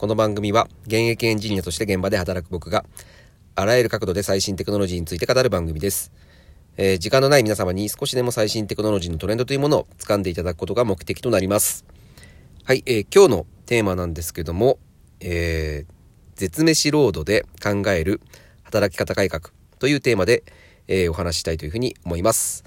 この番組は現役エンジニアとして現場で働く僕があらゆる角度で最新テクノロジーについて語る番組です。えー、時間のない皆様に少しでも最新テクノロジーのトレンドというものを掴んでいただくことが目的となります。はい、えー、今日のテーマなんですけども、えー、絶飯ロードで考える働き方改革というテーマで、えー、お話ししたいというふうに思います。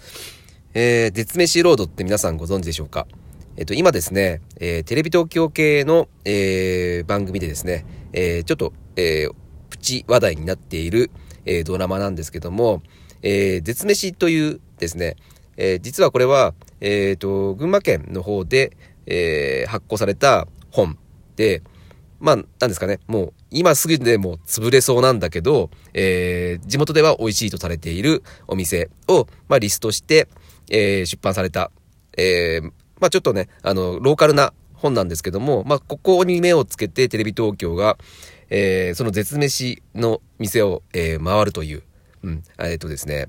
えー、絶飯ロードって皆さんご存知でしょうか？えっと、今ですね、えー、テレビ東京系の、えー、番組でですね、えー、ちょっと、え、プチ話題になっている、え、ドラマなんですけども、え、絶飯というですね、え、実はこれは、えっ、ー、と、群馬県の方で、え、発行された本で、まあ、なんですかね、もう、今すぐでも潰れそうなんだけど、え、地元では美味しいとされているお店を、まあ、リストして、え、出版された、えー、まあちょっとね、あの、ローカルな本なんですけども、まあここに目をつけてテレビ東京が、えー、その絶飯の店を、えー、回るという、うん、えっ、ー、とですね、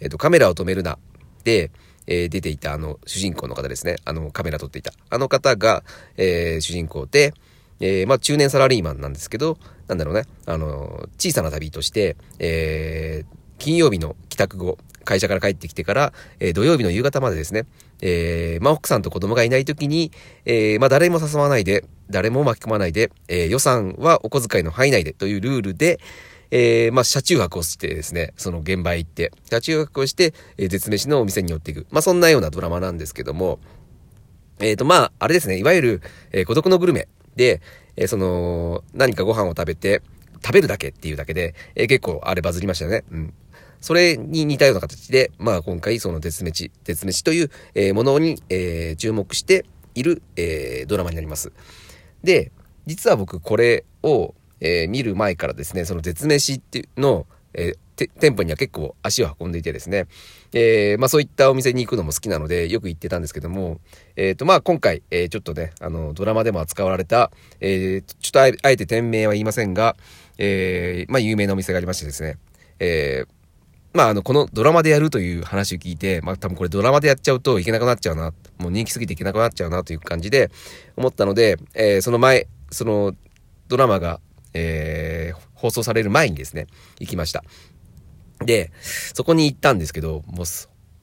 えっ、と、カメラを止めるな、で、え、出ていたあの、主人公の方ですね。あの、カメラ撮っていた。あの方が、え、主人公で、え、まあ中年サラリーマンなんですけど、なんだろうね、あの、小さな旅として、えー、金曜日の帰宅後、会社から帰ってきてから、え、土曜日の夕方までですね、えー、まあ、奥さんと子供がいない時に、えー、まあ、誰も誘わないで、誰も巻き込まないで、えー、予算はお小遣いの範囲内でというルールで、えー、まあ、車中泊をしてですね、その現場へ行って、車中泊をして、えー、絶飯のお店に寄っていく。まあ、そんなようなドラマなんですけども、えっ、ー、と、まあ、あれですね、いわゆる、えー、孤独のグルメで、えー、その、何かご飯を食べて、食べるだけっていうだけで、えー、結構あれバズりましたよね。うん。それに似たような形で、まあ今回その絶滅、絶滅という、えものに、え、注目している、え、ドラマになります。で、実は僕これを、え、見る前からですね、その絶滅っていうの、え、店舗には結構足を運んでいてですね、えー、まあそういったお店に行くのも好きなのでよく行ってたんですけども、えっ、ー、とまあ今回、えー、ちょっとね、あのドラマでも扱われた、えー、ちょっとあえて店名は言いませんが、えー、まあ有名なお店がありましてですね、えー、まあ、あの、このドラマでやるという話を聞いて、まあ、多分これドラマでやっちゃうといけなくなっちゃうな、もう人気すぎていけなくなっちゃうなという感じで思ったので、えー、その前、そのドラマが、えー、放送される前にですね、行きました。で、そこに行ったんですけど、もう、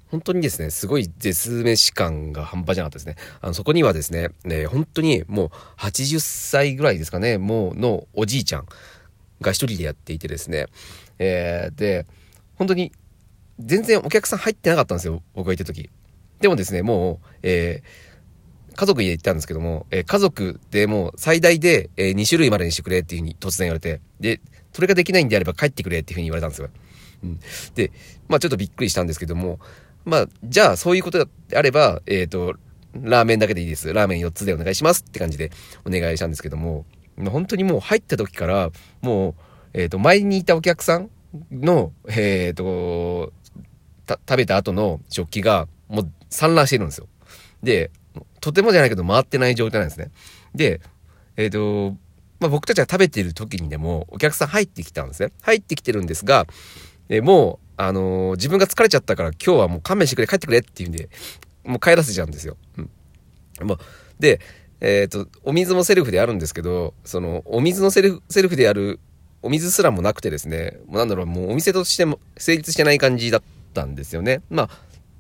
本当にですね、すごい絶滅感が半端じゃなかったですね。あの、そこにはですね、ね本当にもう80歳ぐらいですかね、もうのおじいちゃんが一人でやっていてですね、えー、で、本当に全然お客さん入ってなかったんですよ、僕が行った時。でもですね、もう、えー、家族で行ったんですけども、えー、家族でもう最大で、えー、2種類までにしてくれっていうふうに突然言われて、で、それができないんであれば帰ってくれっていうふうに言われたんですよ。うん。で、まあちょっとびっくりしたんですけども、まあ、じゃあそういうことであれば、えっ、ー、と、ラーメンだけでいいです。ラーメン4つでお願いしますって感じでお願いしたんですけども、本当にもう入った時から、もう、えっ、ー、と、前にいたお客さんの、えっ、と、食べた後の食器がもう散乱してるんですよ。で、とてもじゃないけど回ってない状態なんですね。で、えっ、ー、と、まあ、僕たちが食べてる時にでもお客さん入ってきたんですね。入ってきてるんですが、えもう、あのー、自分が疲れちゃったから今日はもう勘弁してくれ、帰ってくれって言うんで、もう帰らせちゃうんですよ。うん。もう、で、えっ、ー、と、お水もセルフであるんですけど、その、お水のセルフ、セルフでやるお水すらもなくてですね、なんだろう、もうお店としても成立してない感じだったんですよね。まあ、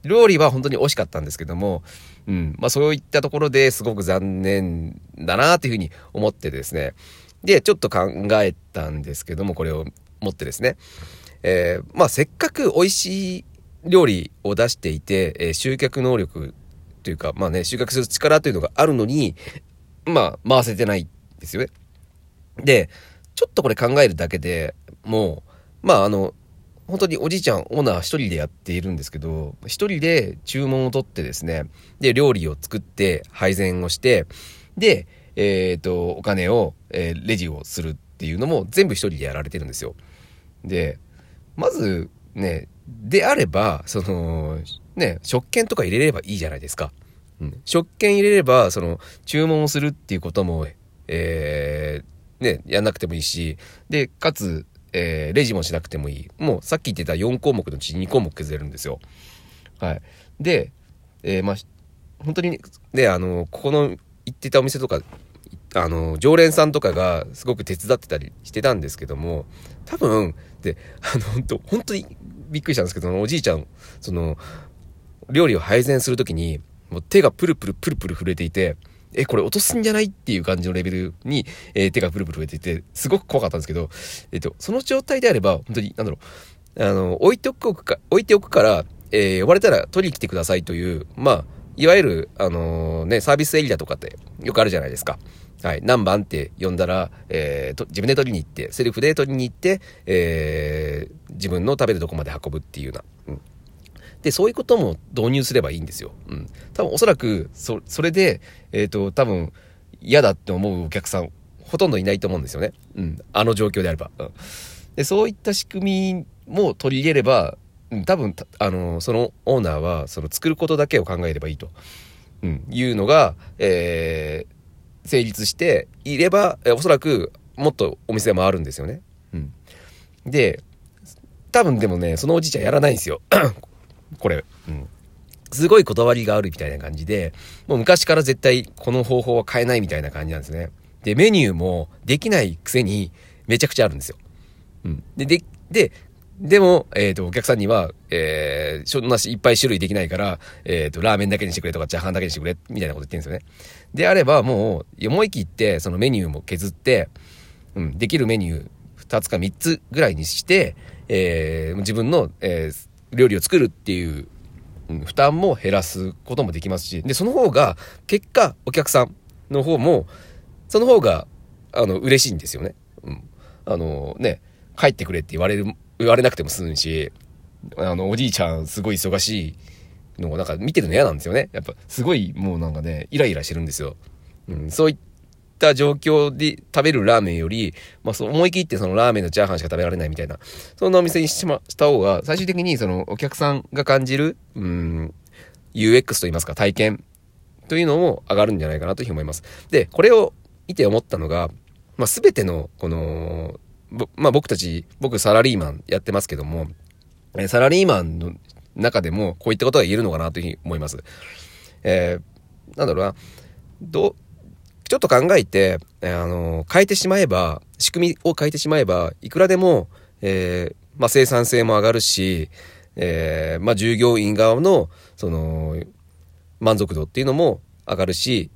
料理は本当に美味しかったんですけども、うん、まあそういったところですごく残念だなっていうふうに思ってですね、で、ちょっと考えたんですけども、これを持ってですね、えー、まあせっかく美味しい料理を出していて、えー、集客能力というか、まあね、収穫する力というのがあるのに、まあ回せてないですよね。で、ちょっとこれ考えるだけでもう、まああの、本当におじいちゃん、オーナー一人でやっているんですけど、一人で注文を取ってですね、で、料理を作って配膳をして、で、えっ、ー、と、お金を、えー、レジをするっていうのも全部一人でやられてるんですよ。で、まずね、であれば、その、ね、食券とか入れればいいじゃないですか。うん、食券入れれば、その、注文をするっていうことも、えー、ね、やんなくてもいいし、で、かつ、えー、レジもしなくてもいい。もうさっき言ってた4項目のうち2項目削れるんですよ。はい。で、えー、まあ、本当にね、あの、ここの行ってたお店とかあの、常連さんとかがすごく手伝ってたりしてたんですけども、多分、で、あの、本当本当にびっくりしたんですけど、おじいちゃん、その、料理を配膳するときに、もう手がプルプルプルプル震えていて、え、これ落とすんじゃないっていう感じのレベルに、えー、手がプルプル震えてて、すごく怖かったんですけど、えっ、と、その状態であれば、本当に、なんだろう、あの、置いておくか、置いておくから、えー、呼ばれたら取りに来てくださいという、まあ、いわゆる、あのー、ね、サービスエリアとかってよくあるじゃないですか。はい。何番って呼んだら、えー、と、自分で取りに行って、セルフで取りに行って、えー、自分の食べるとこまで運ぶっていうような。うん。で、そういうことも導入すればいいんですよ。うん。多分おそらく、そ、それで、えっ、ー、と、多分嫌だって思うお客さん、ほとんどいないと思うんですよね。うん。あの状況であれば。うん。で、そういった仕組みも取り入れれば、うん、多分、あの、そのオーナーは、その作ることだけを考えればいいと、うん、いうのが、えー、成立していれば、おそらくもっとお店もあるんですよね。うん。で、多分でもね、そのおじいちゃんやらないんですよ。これ。うん。すごいこだわりがあるみたいな感じで、もう昔から絶対この方法は変えないみたいな感じなんですね。で、メニューもできないくせにめちゃくちゃあるんですよ。うん。で、で、で、でも、えっ、ー、と、お客さんには、えー、そんないっぱい種類できないから、えっ、ー、と、ラーメンだけにしてくれとか、チャーハンだけにしてくれ、みたいなこと言ってるんですよね。であれば、もう、思い切って、そのメニューも削って、うん、できるメニュー2つか3つぐらいにして、えー、自分の、えー、料理を作るっていう、うん、負担も減らすこともできますし、で、その方が、結果、お客さんの方も、その方が、あの、嬉しいんですよね。うん。あの、ね、帰ってくれって言われる言われなくても済むし、あの、おじいちゃんすごい忙しいのをなんか見てるの嫌なんですよね。やっぱすごいもうなんかね、イライラしてるんですよ。うん、そういった状況で食べるラーメンより、まあそう思い切ってそのラーメンのチャーハンしか食べられないみたいな、そんなお店にしました方が、最終的にそのお客さんが感じる、うん、UX と言いますか体験というのも上がるんじゃないかなというふうに思います。で、これを見て思ったのが、まあ、全てのこのまあ僕たち、僕サラリーマンやってますけども、えサラリーマンの中でもこういったことが言えるのかなというふうに思います。えー、なんだろうな、ど、ちょっと考えて、あの、変えてしまえば、仕組みを変えてしまえば、いくらでも、えー、まあ生産性も上がるし、えー、まあ従業員側の、その、満足度っていうのも上がるし、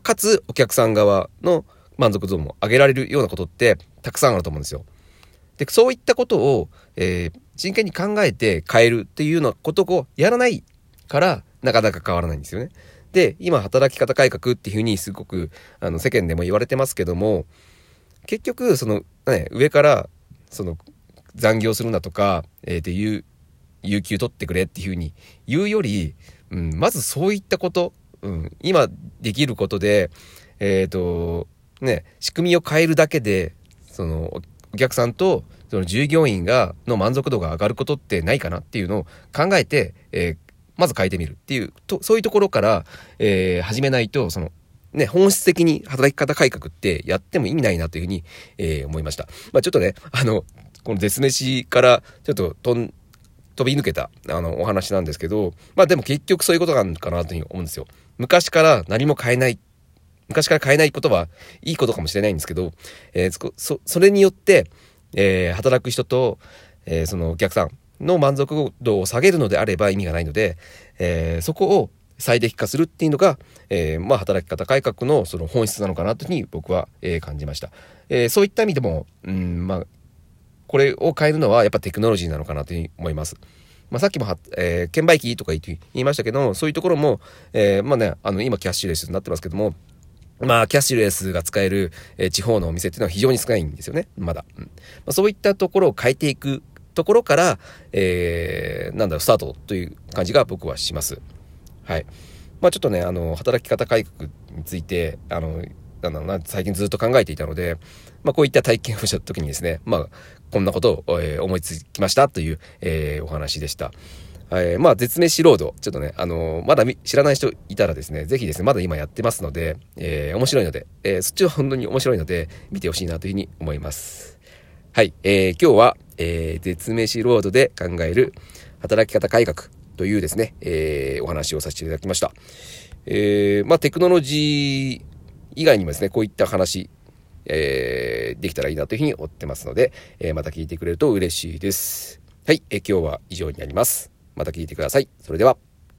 かつお客さん側の満足度も上げられるようなことってたくさんあると思うんですよ。で、そういったことを、えー、真剣に考えて変えるっていうようなことをやらないから、なかなか変わらないんですよね。で、今、働き方改革っていうふうにすごく、あの、世間でも言われてますけども、結局、その、ね、上から、その、残業するんだとか、えー、っていう、有給取ってくれっていうふうに言うより、うん、まずそういったこと、うん、今できることで、えっ、ー、と、ね、仕組みを変えるだけで、その、お客さんと、その従業員が、の満足度が上がることってないかなっていうのを考えて、えー、まず変えてみるっていう、と、そういうところから、えー、始めないと、その、ね、本質的に働き方改革ってやっても意味ないなというふうに、えー、思いました。まあちょっとね、あの、この絶飯からちょっとと飛び抜けた、あの、お話なんですけど、まあでも結局そういうことなのかなというふうに思うんですよ。昔から何も変えない昔から変えないことはいいことかもしれないんですけど、えー、そ、それによって、えー、働く人と、えー、そのお客さんの満足度を下げるのであれば意味がないので、えー、そこを最適化するっていうのが、えー、まあ、働き方改革のその本質なのかなというふうに僕は、えー、感じました。えー、そういった意味でも、うん、まあ、これを変えるのはやっぱテクノロジーなのかなというふうに思います。まあ、さっきもは、えー、券売機とか言いましたけどそういうところも、え、まあね、あの、今キャッシュレスになってますけども、まあ、キャッシュレスが使える、えー、地方のお店っていうのは非常に少ないんですよね、まだ。うんまあ、そういったところを変えていくところから、えー、なんだろう、スタートという感じが僕はします。はい。まあ、ちょっとね、あの、働き方改革について、あの、なんだろうな、最近ずっと考えていたので、まあ、こういった体験をした時にですね、まあ、こんなことを、えー、思いつきましたという、えー、お話でした。えー、まあ、絶滅ロード、ちょっとね、あのー、まだ知らない人いたらですね、ぜひですね、まだ今やってますので、えー、面白いので、えそっちは本当に面白いので、見てほしいなというふうに思います。はい、えー今日は、え絶滅ロードで考える働き方改革というですね、えお話をさせていただきました。えまあ、テクノロジー、以外にもですね、こういった話、えー、できたらいいなというふうに思ってますので、えー、また聞いてくれると嬉しいです。はい、えー、今日は以上になります。また聞いてください。それでは。